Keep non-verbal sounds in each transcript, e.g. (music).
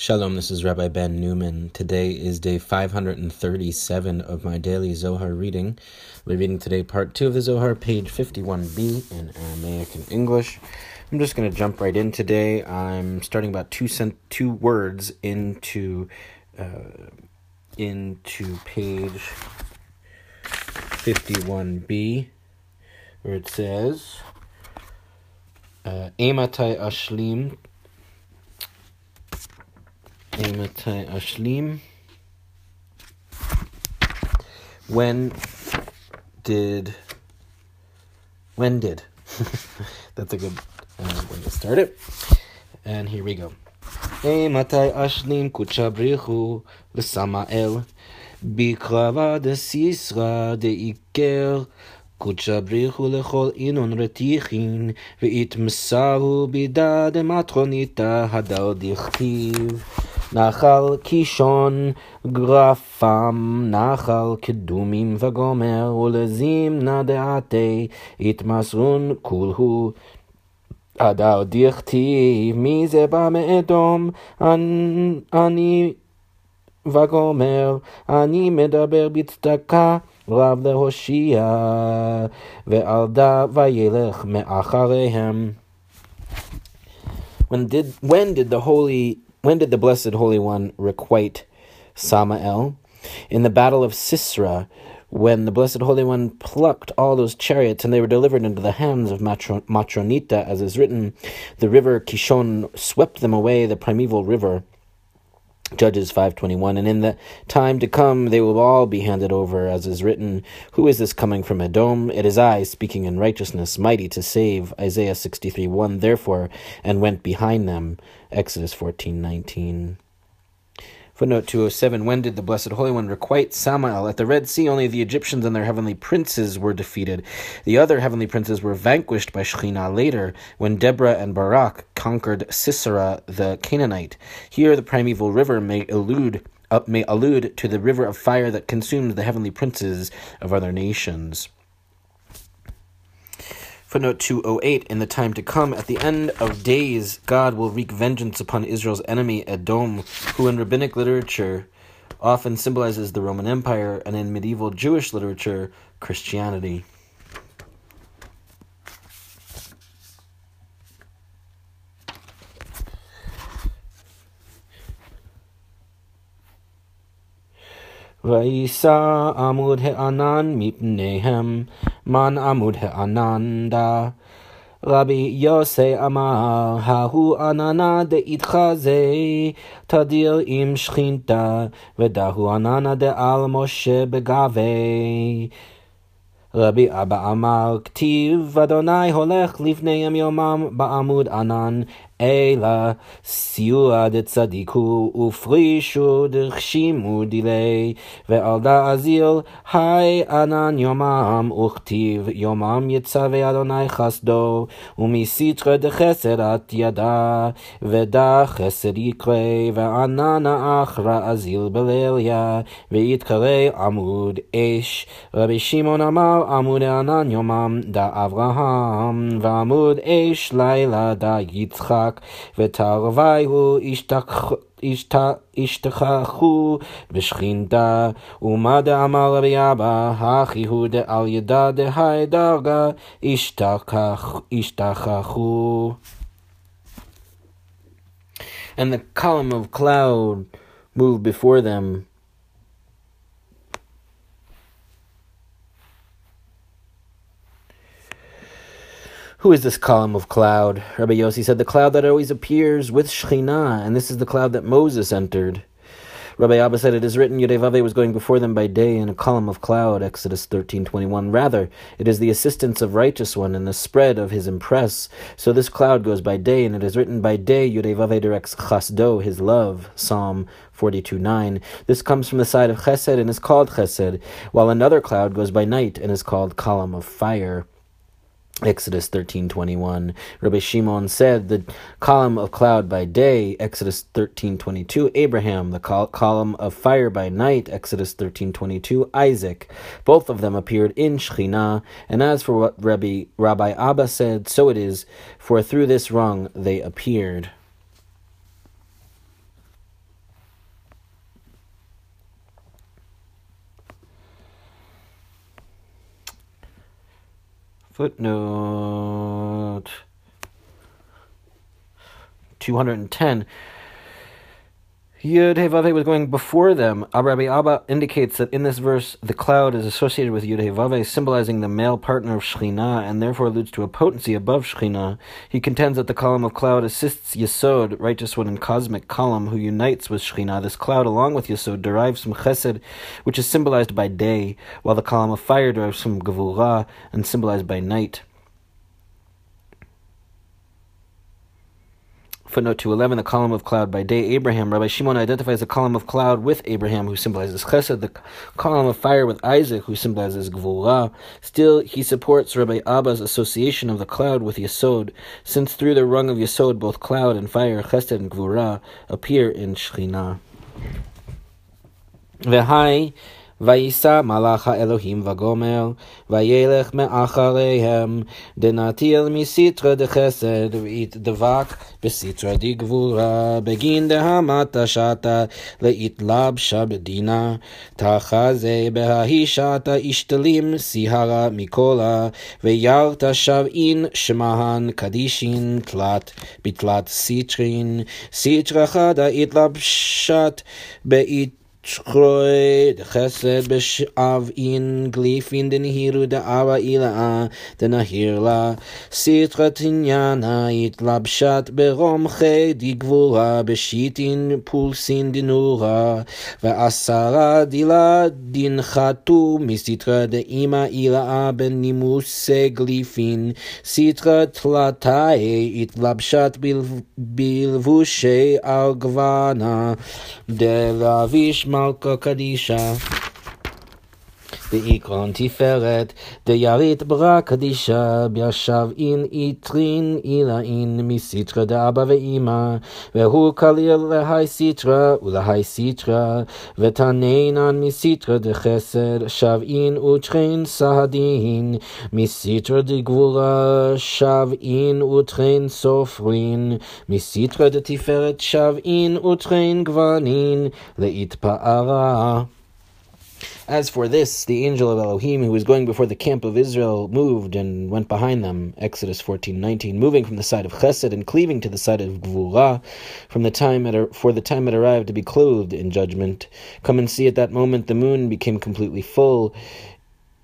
Shalom, this is Rabbi Ben Newman. Today is day 537 of my daily Zohar reading. We're reading today part 2 of the Zohar, page 51b in Aramaic and English. I'm just going to jump right in today. I'm starting about two cent- two words into uh, into page 51b where it says uh, Ematai Ashlim Emetai Ashlim. When did. When did? (laughs) That's a good uh, way to start it. And here we go. Emetai Ashlim Kuchabrichu L'Samael. בקרבה דסיסרא דעיקר קודשא בריחו לכל אינון רתיחין, ויתמסרו בידה דמטרוניתא הדל דכתיב. נחל קישון גרפם, נחל קדומים וגומר, ולזימנה דעתי, יתמסרון כולהו. הדל דכתיב, מי זה בא מאדום? אני וגומר, אני מדבר בצדקה. רב להושיע, ועל דה וילך מאחריהם. When did when did the holy when did the blessed holy one requite Samael? In the battle of Sisera, when the blessed holy one plucked all those chariots and they were delivered into the hands of Matronita, as is written, the river Kishon swept them away, the primeval river. Judges 5:21 and in the time to come they will all be handed over as is written who is this coming from Edom? It is I speaking in righteousness mighty to save. Isaiah 63:1 therefore and went behind them. Exodus 14:19 Footnote 207 When did the Blessed Holy One requite Samael? At the Red Sea, only the Egyptians and their heavenly princes were defeated. The other heavenly princes were vanquished by Shekhinah later, when Deborah and Barak conquered Sisera the Canaanite. Here, the primeval river may allude. Uh, may allude to the river of fire that consumed the heavenly princes of other nations. Footnote 208 In the time to come, at the end of days, God will wreak vengeance upon Israel's enemy, Edom, who in rabbinic literature often symbolizes the Roman Empire, and in medieval Jewish literature, Christianity. ויישא עמוד הענן מפניהם, מן עמוד הענן דה. רבי יוסי אמר, ההוא עננה דאיתך זה, תדיר עם שכינתה, ודהו עננה דעל משה בגבי. רבי אבא אמר, כתיב, אדוני הולך לפניהם יומם בעמוד ענן, אלא סיוע דצדיקו ופרישו דרשימו דילי ועל דאזיל היי ענן יומם וכתיב יומם יצווה אדוני חסדו ומסיתרא דחסד את ידה ודה חסד יקרא ועננה אחרא אזיל בליליה ויתקרא עמוד אש רבי שמעון אמר עמוד ענן יומם דה אברהם ועמוד אש לילה דה יצחק יצחק, ותרוויהו השתכחו בשכינתה, ומה דאמר רבי אבא, הכי הוא דעל ידע דהי דרגה, השתכחו. And the column of cloud moved before them Who is this column of cloud? Rabbi Yossi said, The cloud that always appears with Shekhinah, and this is the cloud that Moses entered. Rabbi Abba said, It is written, Yudevave was going before them by day in a column of cloud, Exodus 13.21. Rather, it is the assistance of righteous one and the spread of his impress. So this cloud goes by day, and it is written by day, Yudevave directs chasdo, his love, Psalm 42.9. This comes from the side of chesed and is called chesed, while another cloud goes by night and is called column of fire. Exodus 13:21 Rabbi Shimon said the column of cloud by day Exodus 13:22 Abraham the col- column of fire by night Exodus 13:22 Isaac both of them appeared in Shekhinah. And as for what Rabbi Rabbi Abba said so it is for through this rung they appeared Footnote 210. Yud Vave was going before them. Rabbi Abba indicates that in this verse, the cloud is associated with Yud Vave, symbolizing the male partner of Shekhinah, and therefore alludes to a potency above Shekhinah. He contends that the column of cloud assists Yesod, righteous one and cosmic column, who unites with Shekhinah. This cloud, along with Yesod, derives from Chesed, which is symbolized by day, while the column of fire derives from Gevurah and symbolized by night. Footnote 211, the column of cloud by day, Abraham. Rabbi Shimon identifies the column of cloud with Abraham, who symbolizes chesed, the column of fire with Isaac, who symbolizes gvura. Still, he supports Rabbi Abba's association of the cloud with Yesod, since through the rung of Yesod, both cloud and fire, chesed and gvura, appear in Shekhinah. V'hai ויישא מלאך האלוהים וגומר, וילך מאחריהם, דנטיל מסיטרא דחסד, ויתדבק בסיטרא דגבורה, בגין דהמתה שתה, להתלבשה בדינה, תחזה בההי שתה אשתלים סיהרה מקולה, וירת שבעין שמהן קדישין תלת, בתלת סיטרין, סיטרא חדה התלבשת בית Schreut Chesed beshav in glif in den hiru da awa ila den ahirla sitra tinyana it labshat berom di gvula beshitin pulsin dinura ועשרה דילה דין חתו מסתרא דאמא אילאה בנימוסי גליפין סתרא תלתאי התלבשת בלבושי על גוונה דלביש מה Mal Kadisha. בעיקרון תפארת, דירית ברא קדישה, בישב אין איטרין אילאין מסיטרא דאבא ואימא, והוא כליל להי סיטרא ולהי סיטרא, ותנינן מסיטרא דחסד, שב אין וטרין סהדין, מסיטרא דגבורה, שב אין וטרין סופרין, מסיטרא דתפארת, שב אין וטרין גוונין, להתפארה. As for this, the angel of Elohim who was going before the camp of Israel moved and went behind them. Exodus 14:19, moving from the side of Chesed and cleaving to the side of Gvura, from the time for the time it arrived to be clothed in judgment. Come and see at that moment the moon became completely full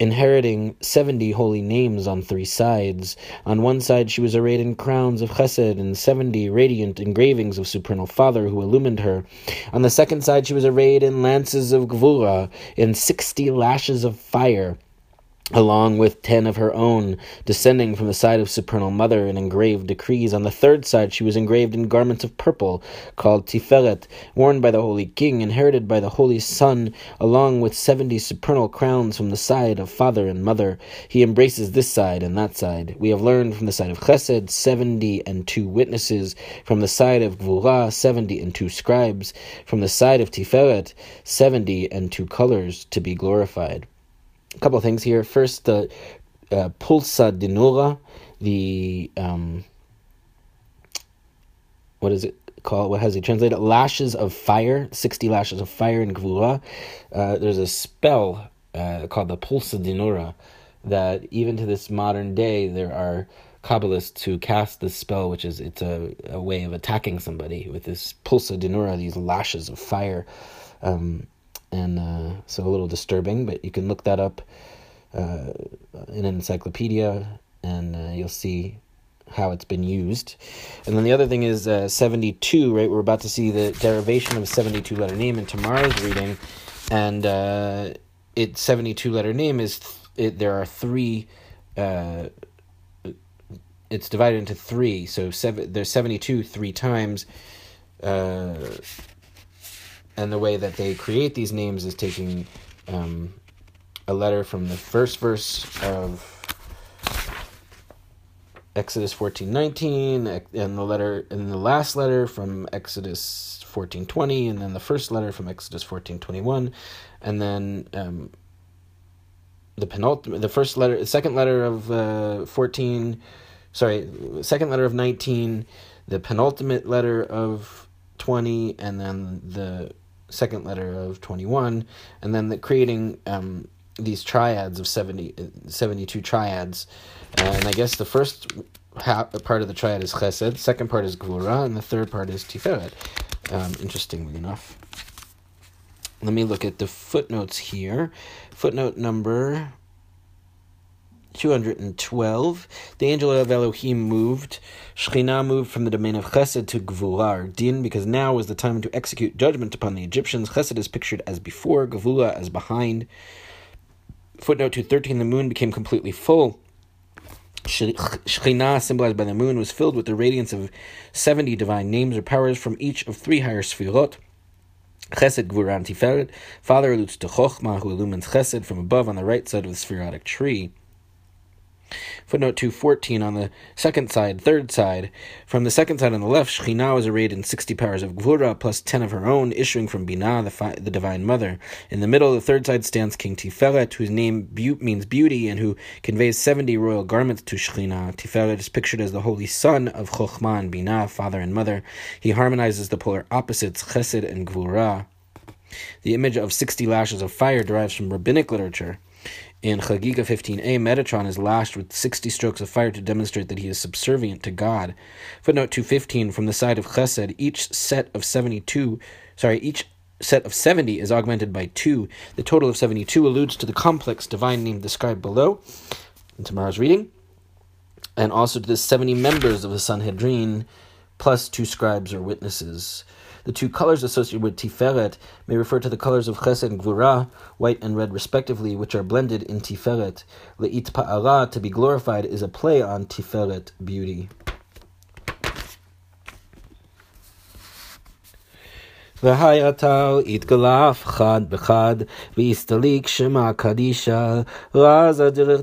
inheriting 70 holy names on three sides. On one side, she was arrayed in crowns of chesed and 70 radiant engravings of Supernal Father who illumined her. On the second side, she was arrayed in lances of gvura, and 60 lashes of fire along with ten of her own, descending from the side of Supernal Mother in engraved decrees. On the third side, she was engraved in garments of purple, called Tiferet, worn by the Holy King, inherited by the Holy Son, along with seventy supernal crowns from the side of Father and Mother. He embraces this side and that side. We have learned from the side of Chesed, seventy and two witnesses, from the side of Gvura, seventy and two scribes, from the side of Tiferet, seventy and two colors to be glorified a couple of things here. First, the uh, pulsa dinura, the um, what is it called? What has he translated? Lashes of fire, sixty lashes of fire in Gvura. Uh, there's a spell uh, called the pulsa dinura that even to this modern day there are Kabbalists who cast this spell, which is it's a, a way of attacking somebody with this pulsa dinura, these lashes of fire. Um, and uh, so a little disturbing, but you can look that up uh, in an encyclopedia and uh, you'll see how it's been used. And then the other thing is uh, 72, right? We're about to see the derivation of a 72 letter name in tomorrow's reading. And uh, its 72 letter name is, th- it, there are three, uh, it's divided into three. So seven, there's 72 three times. And the way that they create these names is taking um, a letter from the first verse of Exodus fourteen nineteen, and the letter and the last letter from Exodus fourteen twenty, and then the first letter from Exodus fourteen twenty one, and then um, the penultimate, the first letter, the second letter of uh, fourteen, sorry, second letter of nineteen, the penultimate letter of twenty, and then the second letter of 21, and then the creating um, these triads of 70, 72 triads. Uh, and I guess the first half, part of the triad is chesed, second part is gvura, and the third part is tiferet. Um, interestingly enough. Let me look at the footnotes here. Footnote number 212. The angel of Elohim moved. Shekhinah moved from the domain of Chesed to Gvura, Din, because now was the time to execute judgment upon the Egyptians. Chesed is pictured as before, Gvura as behind. Footnote 213 The moon became completely full. Shekhinah, symbolized by the moon, was filled with the radiance of 70 divine names or powers from each of three higher sfirot. Chesed, Gvura, and Tiferet. Father alludes to Chochmah, who illumines Chesed from above on the right side of the sephirotic tree. Footnote 214 on the second side, third side. From the second side on the left, Shekhinah was arrayed in 60 powers of Gvura plus 10 of her own, issuing from Binah, the, fi- the divine mother. In the middle, the third side stands King Tiferet, whose name be- means beauty and who conveys 70 royal garments to Shekhinah. Tiferet is pictured as the holy son of Chochmah and Binah, father and mother. He harmonizes the polar opposites, Chesed and Gvura. The image of 60 lashes of fire derives from rabbinic literature. In Chagiga 15a, Metatron is lashed with 60 strokes of fire to demonstrate that he is subservient to God. Footnote 215, from the side of Chesed, each set of 72, sorry, each set of 70 is augmented by 2. The total of 72 alludes to the complex divine name described below in tomorrow's reading, and also to the 70 members of the Sanhedrin, plus two scribes or witnesses. The two colors associated with Tiferet may refer to the colors of Chesed and Gvura, white and red respectively, which are blended in Tiferet. Le'it Pa'ara, to be glorified, is a play on Tiferet, beauty. והיתר התגלף חד בחד, והסתליק שמה קדישה, רזה דרך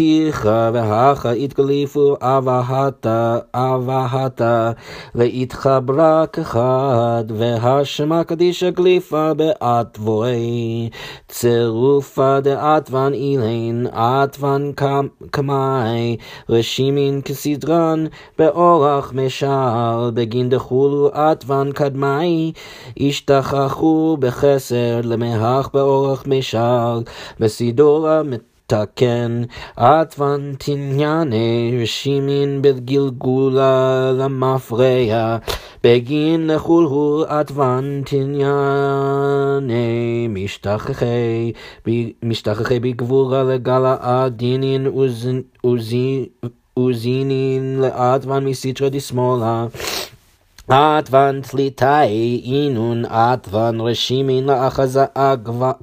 תיכה והכה התגליפו אבהתה אבהתה להתחברה כחד והשמה קדישה גליפה באטבוי צירופה דאטוון אילן אטוון קמאי רשימין כסדרן באורח משל בגין דחולו אטוון קדמאי. השתכחו בחסר למהך באורח משל בסידורה תקן עטוונטינייני רשימין בגלגולה למפרע בגין לחול הוא עטוונטינייני משתכחי משתכחי בגבורה לגלה עדינין וזינין לעטוון מסיטרא דשמאלה אטוון תליטאי אינון אטוון רשימין לאחזה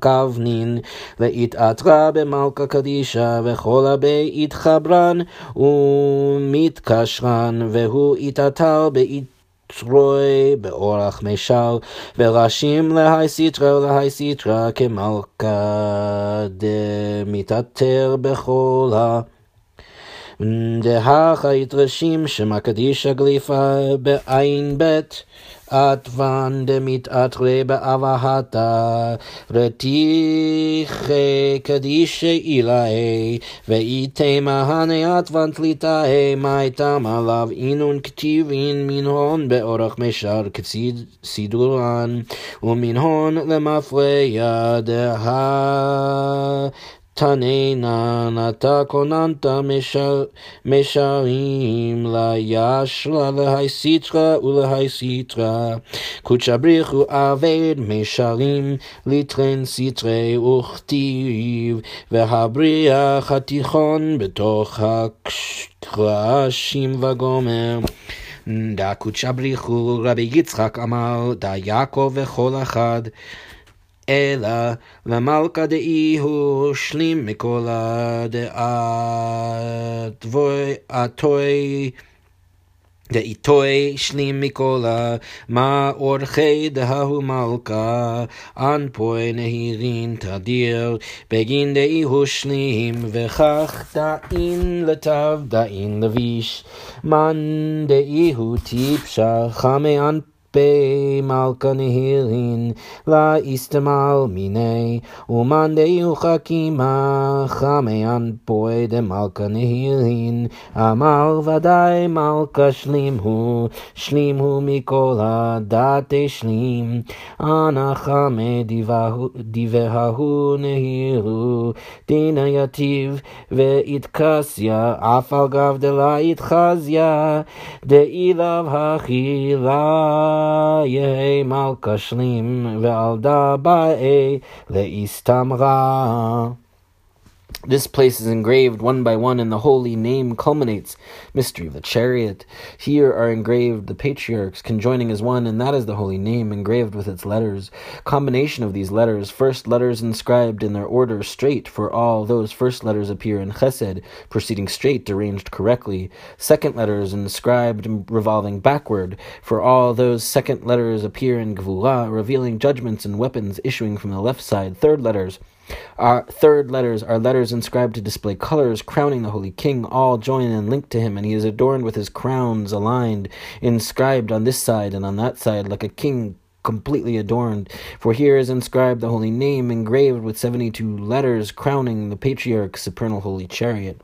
כבנין להתעטרה במלכה קדישה וכל הבי התחברן ומתקשרן והוא התעטר בית תרוי באורח משל, וראשים להי סיטרא ולהי סיטרא כמלכה דמיתתר בכל ה... דהכה יתרשים שמה קדישא גליפה בעין בית עטוון דמתעטרי באבהתה רתיחי קדישא אילאי ואיתמה הנה עטוון תליטאי מאיתם עליו אינון כתיבין מנהון באורך משר כסידורן ומנהון למפרע דה תננה נטע כוננת משרים לישרה להי סיטרא ולהי סיטרא קודשא בריחו אבד משרים ליטרן סיטרי וכתיב והבריח התיכון בתוך הקרשים וגומר. דא קודשא בריחו רבי יצחק אמר דא יעקב וכל אחד אלא למלכה דאי הוא שלים מכל דעתוי דאיתוי שלים מכל מה אורחי דההו מלכה אנפוי נהירין תדיר בגין דאי הוא שלים וכך דאין לטב דאין לביש מן דאי הוא טיפשה חמי אנפוי במלכה נהירין, לאיסתמל מיני, ומאן ומאני וחכימה, חמיין פועה דמלכה נהירין, אמר ודאי מלכה שלים הוא, שלים הוא מכל הדת השלים, אנא חמי דיבהו נהירו, דינא יתיב ואיתקסיה, אף על גב דלה איתחזיה, דאי לב הכי הכילה יהי מלכה שלים ועל דבעי להסתמרה. This place is engraved one by one, and the holy name culminates. Mystery of the chariot. Here are engraved the patriarchs conjoining as one, and that is the holy name engraved with its letters. Combination of these letters. First letters inscribed in their order straight, for all those first letters appear in chesed, proceeding straight, arranged correctly. Second letters inscribed revolving backward, for all those second letters appear in gvura, revealing judgments and weapons issuing from the left side. Third letters our third letters are letters inscribed to display colors crowning the Holy King, all join and linked to him, and he is adorned with his crowns aligned, inscribed on this side and on that side, like a king completely adorned. For here is inscribed the holy name, engraved with seventy two letters, crowning the patriarch's supernal holy chariot.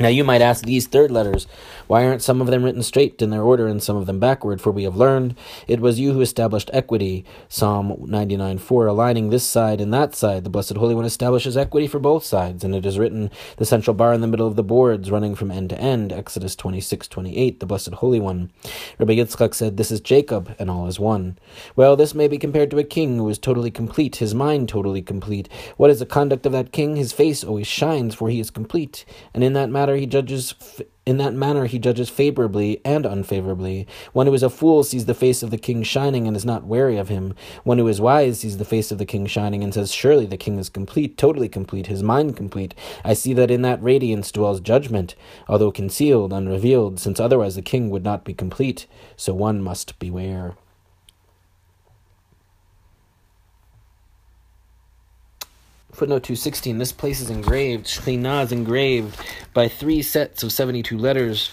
Now you might ask these third letters, why aren't some of them written straight in their order and some of them backward? For we have learned it was you who established equity. Psalm 99 4, aligning this side and that side. The Blessed Holy One establishes equity for both sides, and it is written, the central bar in the middle of the boards, running from end to end. Exodus 26 28, the Blessed Holy One. Rabbi Yitzchak said, This is Jacob, and all is one. Well, this may be compared to a king who is totally complete, his mind totally complete. What is the conduct of that king? His face always shines, for he is complete, and in that matter, matter he judges in that manner he judges favorably and unfavorably. One who is a fool sees the face of the king shining and is not wary of him. One who is wise sees the face of the king shining and says, Surely the king is complete, totally complete, his mind complete. I see that in that radiance dwells judgment, although concealed, unrevealed, since otherwise the king would not be complete. So one must beware. Footnote 216. This place is engraved, Shekhinah is engraved by three sets of 72 letters,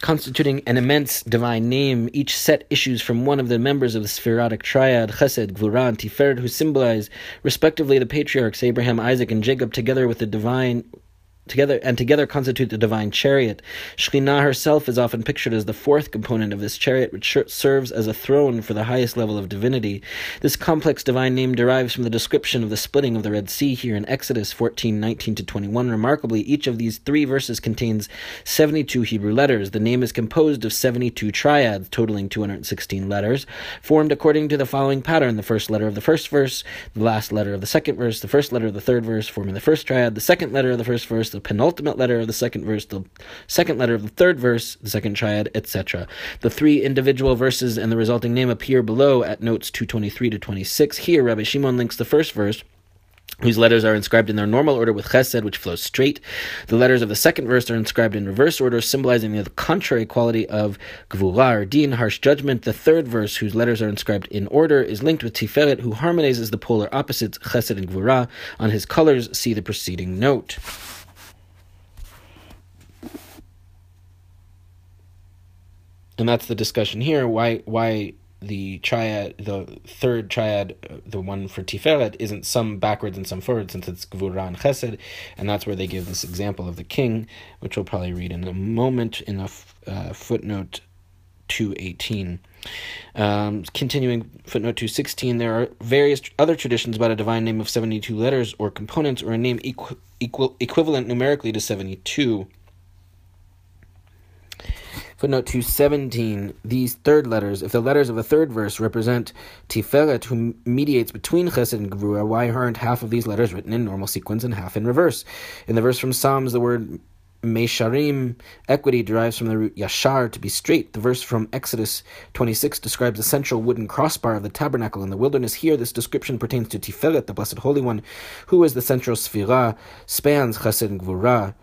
constituting an immense divine name. Each set issues from one of the members of the Sephirotic triad, Chesed, Gvurah, and Tiferet, who symbolize, respectively, the patriarchs Abraham, Isaac, and Jacob, together with the divine together and together constitute the divine chariot. Shekhinah herself is often pictured as the fourth component of this chariot, which serves as a throne for the highest level of divinity. This complex divine name derives from the description of the splitting of the Red Sea here in Exodus 14, 19 to 21. Remarkably, each of these three verses contains 72 Hebrew letters. The name is composed of 72 triads, totaling 216 letters, formed according to the following pattern the first letter of the first verse, the last letter of the second verse, the first letter of the third verse, forming the first triad, the second letter of the first verse, the penultimate letter of the second verse, the second letter of the third verse, the second triad, etc. The three individual verses and the resulting name appear below at notes 223 to 26. Here, Rabbi Shimon links the first verse whose letters are inscribed in their normal order with chesed, which flows straight. The letters of the second verse are inscribed in reverse order, symbolizing the contrary quality of gvura or din, harsh judgment. The third verse, whose letters are inscribed in order, is linked with tiferet, who harmonizes the polar opposites, chesed and gvura. On his colors, see the preceding note. And that's the discussion here. Why why the triad, the third triad, the one for Tiferet, isn't some backwards and some forward, since it's Gvura and Chesed, and that's where they give this example of the king, which we'll probably read in a moment in a uh, footnote 218. Um, continuing footnote 216, there are various other traditions about a divine name of 72 letters or components, or a name equ- equal, equivalent numerically to 72. Footnote 217. These third letters, if the letters of the third verse represent Tiferet, who mediates between Chesed and Gevurah, why aren't half of these letters written in normal sequence and half in reverse? In the verse from Psalms, the word Mesharim, equity, derives from the root Yashar, to be straight. The verse from Exodus 26 describes the central wooden crossbar of the tabernacle in the wilderness. Here, this description pertains to Tiferet, the Blessed Holy One, who is the central Sphira, spans Chesed and Gevurah.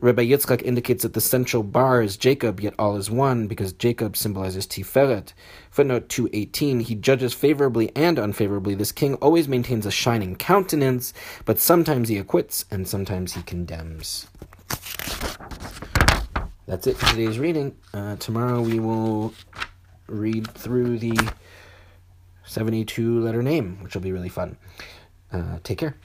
Rabbi Yitzchak indicates that the central bar is Jacob, yet all is one, because Jacob symbolizes Tiferet. Footnote 218, he judges favorably and unfavorably. This king always maintains a shining countenance, but sometimes he acquits and sometimes he condemns. that's it for today's reading. Uh, tomorrow we will read through the 72 letter name, which will be really fun. Uh, take care.